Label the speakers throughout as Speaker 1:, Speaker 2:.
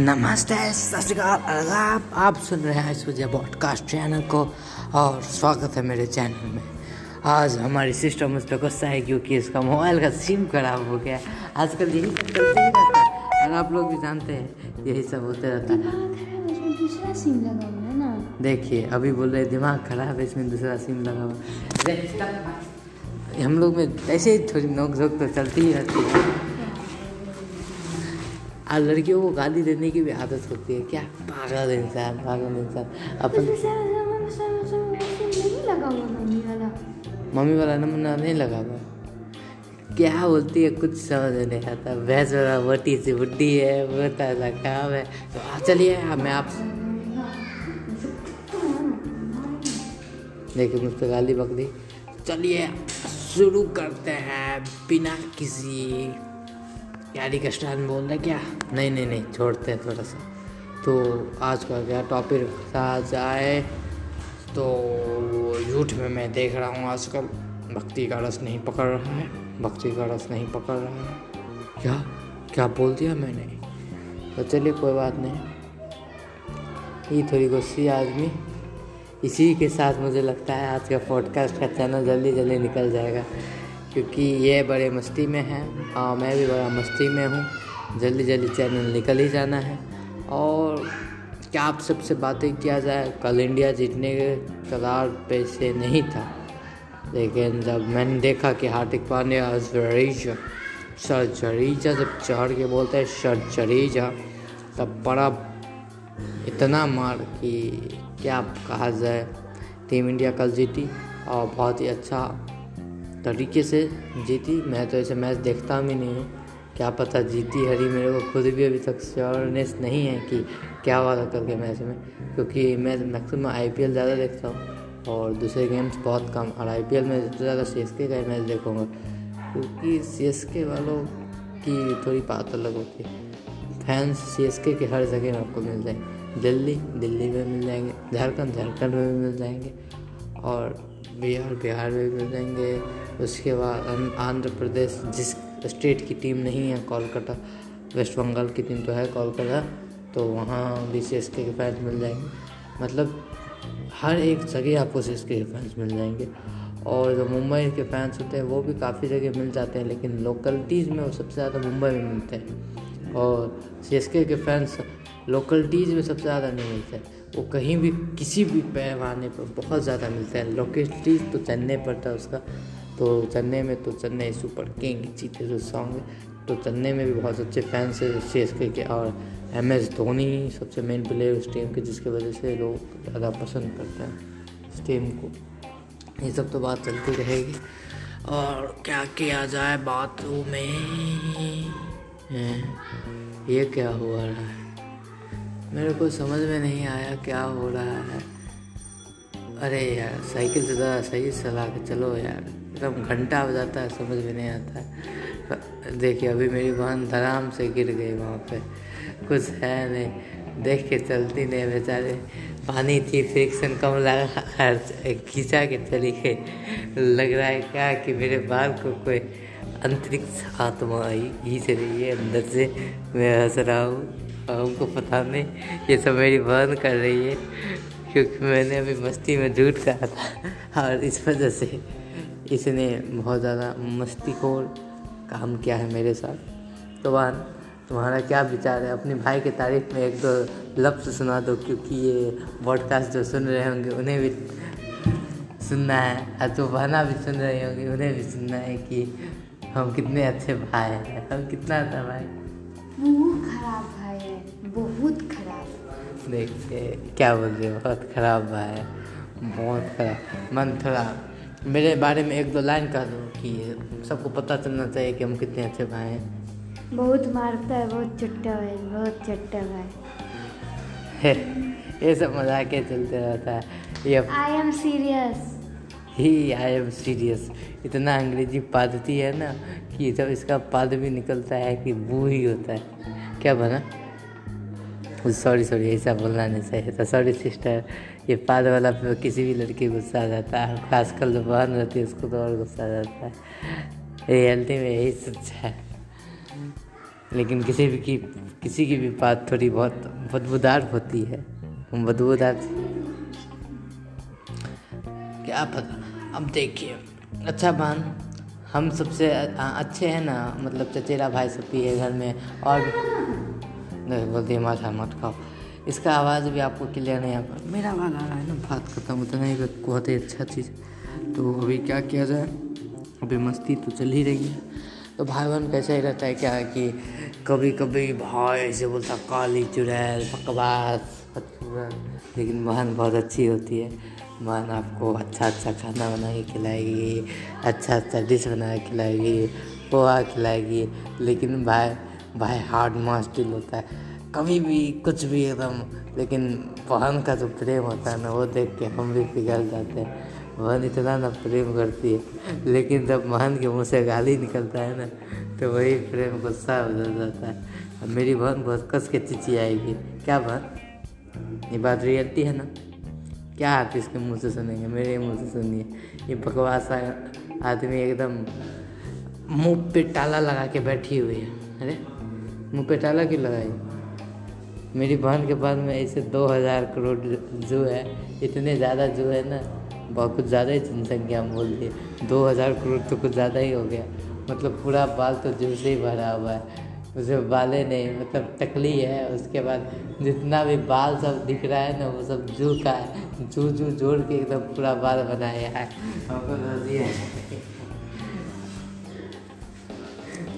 Speaker 1: नमस्ते सत श्रीकाल आदाब आप सुन रहे हैं सूर्य पॉडकास्ट चैनल को और स्वागत है मेरे चैनल में। आज हमारी सिस्टर मुझ पर गुस्सा है क्योंकि इसका मोबाइल का सिम खराब हो गया। आजकल यही सब चलते ही रहता है और आप लोग भी जानते हैं यही सब होते रहता है।
Speaker 2: दूसरा सिम लगा ना।
Speaker 1: देखिए अभी बोल रहे दिमाग खराब है इसमें दूसरा सिम लगा हुआ हम लोग में ऐसे ही थोड़ी नोक झोंक तो चलती ही रहती है। और लड़कियों को गाली देने की भी आदत होती है। क्या पागल इंसान पागल इंसान। अपन
Speaker 2: मम्मी वाला।
Speaker 1: मम्मी वाला नंबर नहीं लगा हुआ क्या बोलती है कुछ समझ में नहीं आता। भैंस वाला मोटी सी बुड्ढी है मोटा सा काम है। तो चलिए मैं आप देखिए मुझ पर गाली दी चलिए शुरू करते हैं बिना किसी यारी का स्टाइल बोल रहे क्या? नहीं नहीं नहीं, छोड़ते हैं थोड़ा सा। तो आज का क्या टॉपिक था? जाए तो यूट्यूब में मैं देख रहा हूँ आजकल। भक्ति का रस नहीं पकड़ रहा है। भक्ति का रस नहीं पकड़ रहा है। क्या? क्या बोल दिया मैंने? तो चलिए, कोई बात नहीं। ये थोड़ी गुस्सी आदमी। इसी के साथ मुझे लगता है आज का पॉडकास्ट का चैनल जल्दी जल्दी निकल जाएगा। क्योंकि ये बड़े मस्ती में है। और मैं भी बड़ा मस्ती में हूँ। जल्दी जल्दी चैनल निकल ही जाना है। और क्या आप सबसे बातें किया जाए? कल इंडिया जीतने के कगार पे से नहीं था। लेकिन जब मैंने देखा कि हार्दिक पांड्या जरीजा सर जरीजा जब चढ़ के बोलते हैं, सर जरीजा तब बड़ा इतना मार कि क्या कहा जाए, टीम इंडिया कल जीती। और बहुत ही अच्छा तरीके से जीती। मैं तो ऐसे मैच देखता भी नहीं हूँ। क्या पता जीती हरी मेरे को खुद भी अभी तक श्योरनेस नहीं है कि क्या हुआ था कल के मैच में। क्योंकि मैं मैक्सिमम आई ज़्यादा देखता हूँ और दूसरे गेम्स बहुत कम। और आईपीएल में ज़्यादा सी एस के का मैच देखूँगा। क्योंकि सी एस के वालों की थोड़ी बात अलग होती है। फैंस सी एस के हर जगह आपको मिल जाएँगे दिल्ली दिल्ली में मिल जाएँगे। झारखंड झारखंड में भी मिल जाएँगे। और बिहार बिहार में भी जाएँगे। उसके बाद आंध्र प्रदेश, जिस स्टेट की टीम नहीं है, कोलकाता, वेस्ट बंगाल की टीम तो है कोलकाता तो वहाँ भी सी एस के फैंस मिल जाएँगे। मतलब हर एक जगह आपको सी एस के फैंस मिल जाएँगे। और जो मुंबई के फैंस होते हैं, वो भी काफ़ी जगह मिल जाते हैं, लेकिन लोकलिटीज़ में वो सबसे ज़्यादा मुंबई में मिलते हैं। और सी एस के फैंस लोकलिटीज़ में सबसे ज़्यादा नहीं मिलते हैं। वो कहीं भी, किसी भी पैमाने पर बहुत ज़्यादा मिलते हैं। लोकेलिटीज़ तो चेन्नई पड़ता है उसका। तो चेन्नई में तो चेन्नई सुपर किंग जीते जो सॉन्ग तो चेन्नई में भी बहुत अच्छे फैंस है सी के और एम एस धोनी सबसे मेन प्लेयर उस टीम के, जिसकी वजह से लोग ज़्यादा पसंद करते हैं इस टीम को। ये सब तो बात चलती रहेगी। और क्या किया जाए बातों में? ये क्या हुआ रहा है? मेरे को समझ में नहीं आया क्या हो रहा है। अरे यार, साइकिल से ज़रा सही चला के चलो यार। एकदम घंटा हो जाता है, समझ में नहीं आता देखिए, अभी मेरी बहन धराम से गिर गई वहाँ पे। कुछ है नहीं। देख के चलती नहीं बेचारे। पानी थी फ्रिक्शन कम लगा खींचा के चली लग रहा है क्या कि मेरे बाल को कोई अंतरिक्ष आत्मा आई घींच रही है। अंदर से मैं हंस रहा हूँ। हमको पता नहीं, ये सब मेरी बहन कर रही है, क्योंकि मैंने अभी मस्ती में झूठ कहा था। और इस वजह से इसने बहुत ज़्यादा मस्ती को काम किया है मेरे साथ। तो बहन, तुम्हारा क्या विचार है? अपने भाई की तारीफ़ में एक दो लफ्ज़ सुना दो, क्योंकि ये पॉडकास्ट जो सुन रहे होंगे, उन्हें भी सुनना है। और तो बहना भी सुन रही होंगी, उन्हें भी सुनना है कि हम कितने अच्छे भाई हैं। हम कितना अच्छा भाई।
Speaker 2: खराब बहुत खराब।
Speaker 1: देखिए क्या बोल रहे बहुत खराब भाई है बहुत खराब। मन थोड़ा मेरे बारे में एक दो लाइन कह दो कि सबको पता चलना चाहिए कि हम कितने अच्छे भाई हैं।
Speaker 2: बहुत मारता है बहुत चट्टा भाई बहुत चट्टा भाई।
Speaker 1: ये सब मज़ाक के चलते रहता है। ये
Speaker 2: आई एम सीरियस
Speaker 1: ही आई एम सीरियस इतना अंग्रेज़ी पादती है ना कि जब इसका पाद भी निकलता है कि वो ही होता है। क्या बना? सॉरी सॉरी ऐसा बोलना नहीं चाहिए था। सॉरी सिस्टर ये पाद वाला किसी भी लड़की गुस्सा आ जाता है। खासकर जो बहन रहती है, उसको तो और गुस्सा आ जाता है। रियलिटी में यही सच है। लेकिन किसी भी की, किसी की भी बात थोड़ी बहुत बदबूदार होती है। बदबूदार क्या पता? अब देखिए। अच्छा बहन, हम सबसे अच्छे हैं ना? मतलब चचेरा भाई सब भी है घर में। और बोलती है माथा मत खाओ। इसका आवाज़ भी आपको क्लियर नहीं आ पा मेरा आवाज़ आ रहा है ना, बात खत्म नहीं बहुत ही अच्छा चीज़ तो अभी क्या किया जाए? अभी मस्ती तो चल ही रही है। तो भाई बहन कैसा ही रहता है क्या है कि कभी कभी भाई ऐसे बोलता, काली चुड़ैल, बकवास लेकिन बहन बहुत अच्छी होती है। बहन आपको अच्छा अच्छा खाना बना के खिलाएगी अच्छा अच्छा डिश बना के खिलाएगी, पोहा खिलाएगी। लेकिन भाई भाई हार्ड मास्टिल होता है। कभी भी कुछ भी एकदम लेकिन बहन का जो प्रेम होता है ना, वो देख के हम भी पिघल जाते हैं। बहन इतना ना प्रेम करती है, लेकिन जब बहन के मुँह से गाली निकलता है ना तो वही प्रेम गुस्सा हो जाता है। मेरी बहन बहुत कस के चिची आएगी। क्या बहन? ये बात रियलिटी है ना? क्या आप इसके मुँह से सुनेंगे? मेरे मुँह से सुनिए। ये बकवास आदमी एकदम मुँह पे ताला लगा के बैठी हुई है। अरे मुँह पे ताला क्यों लगाई? मेरी बहन के पास में ऐसे दो हज़ार करोड़ जो है, इतने ज़्यादा जो है ना, बहुत कुछ ज़्यादा ही जनसंख्या बोल दिए। दो हज़ार करोड़ तो कुछ ज़्यादा ही हो गया। मतलब पूरा बाल तो जू से ही भरा हुआ है। उसे बाले नहीं मतलब टकली है। उसके बाद जितना भी बाल सब दिख रहा है ना, वो सब जू का है। जू जू जोड़ के एकदम पूरा बाल बनाया है। हमको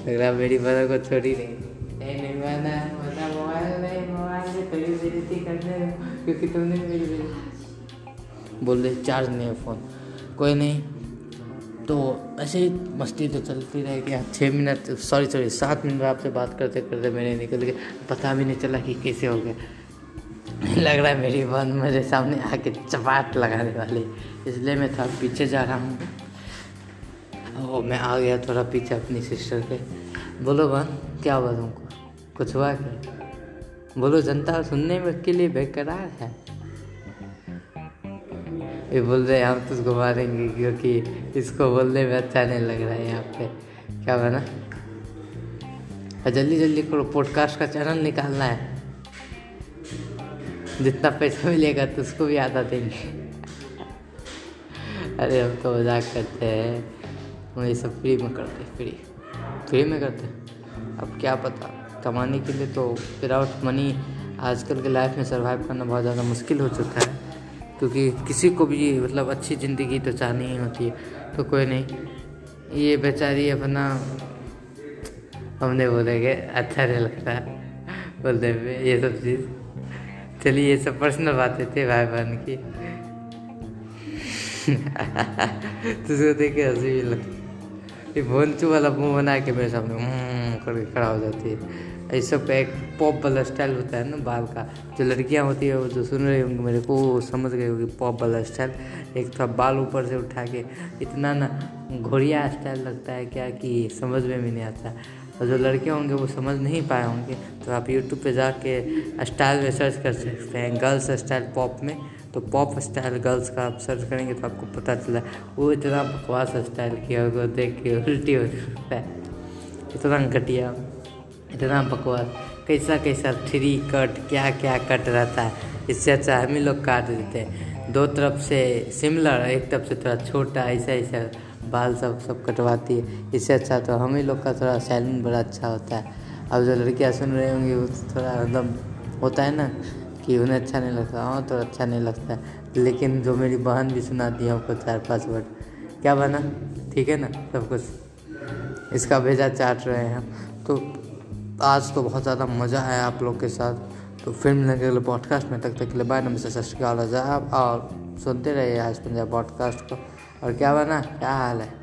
Speaker 1: रहा मेरी बहन को छोड़ी नहीं। करने क्योंकि तुमने बोल रहे चार्ज नहीं है फ़ोन कोई नहीं तो ऐसे ही मस्ती तो चलती रहेगी। छः मिनट सॉरी सॉरी सात मिनट आपसे बात करते करते मेरे निकल गए पता भी नहीं चला कि कैसे हो गया। लग रहा है मेरी बहन मेरे सामने आके चपाट लगाने वाली इसलिए मैं थोड़ा पीछे जा रहा हूँ। ओ मैं आ गया थोड़ा पीछे अपनी सिस्टर के। बोलो बहन, क्या हुआ तुमको कुछ हुआ क्या बोलो, जनता सुनने में के लिए बेकरार है। ये बोल रहे हम तो उसको मारेंगे क्योंकि इसको बोलने में अच्छा नहीं लग रहा है यहाँ पे। क्या बना? जल्दी जल्दी करो पॉडकास्ट का चैनल निकालना है। जितना पैसा मिलेगा तो उसको भी आधा देंगे। अरे, हम तो मज़ाक करते हैं। हम ये सब फ्री में करते फ्री फ्री में करते अब क्या पता। कमाने के लिए तो विदाउट मनी आजकल के लाइफ में सरवाइव करना बहुत ज़्यादा मुश्किल हो चुका है। क्योंकि किसी को भी मतलब अच्छी ज़िंदगी तो चाहनी ही होती है तो कोई नहीं। ये बेचारी अपना हमने बोलेंगे अच्छा नहीं लगता बोलते हुए ये सब चीज़। चलिए ये सब पर्सनल बातें थे भाई बहन की। तो उसको देख के हँसी भी लगती ये भोनचू वाला मुँह बना के मेरे सामने हम्म, खड़ा हो जाती है। ऐसा एक पॉप वाला स्टाइल होता है ना बाल का। जो लड़कियाँ होती है, वो जो सुन रही होंगी मेरे को, वो समझ गए होगी पॉप वाला स्टाइल एक थोड़ा बाल ऊपर से उठा के इतना ना घोड़िया स्टाइल लगता है क्या कि समझ में भी नहीं आता। और जो लड़के होंगे, वो समझ नहीं पाए होंगे। तो आप यूट्यूब पे जाके स्टाइल में सर्च कर सकते हैं गर्ल्स स्टाइल पॉप में। तो पॉप स्टाइल गर्ल्स का आप सर्च करेंगे तो आपको पता चला, वो इतना बकवास स्टाइल किया होगा, देख के उल्टी हो सकता है। इतना घटिया। इतना बकवास। कैसा कैसा थ्री कट क्या क्या कट रहता है। इससे अच्छा हम ही लोग काट देते हैं। दो तरफ़ से सिमिलर एक तरफ़ से थोड़ा छोटा, ऐसा ऐसा बाल सब सब कटवाती है। इससे अच्छा तो हम ही लोग का थोड़ा सैलून बड़ा अच्छा होता है। अब जो लड़कियाँ सुन रही होंगी, वो थोड़ा मतलब होता है ना कि उन्हें अच्छा नहीं लगता। हाँ तो अच्छा नहीं लगता। लेकिन जो मेरी बहन भी सुनाती है हमको चार पाँच वर्ड क्या बना ठीक है ना सब कुछ। इसका भेजा चाट रहे हैं हम। तो आज तो बहुत ज़्यादा मज़ा आया आप लोग के साथ। तो फ़िल्म लेने के लिए पॉडकास्ट में तक तक के लिए बाय नमस्ते, सत श्रीकाल और सुनते रहिए आज पंजाब पॉडकास्ट को। और क्या बना? क्या हाल है?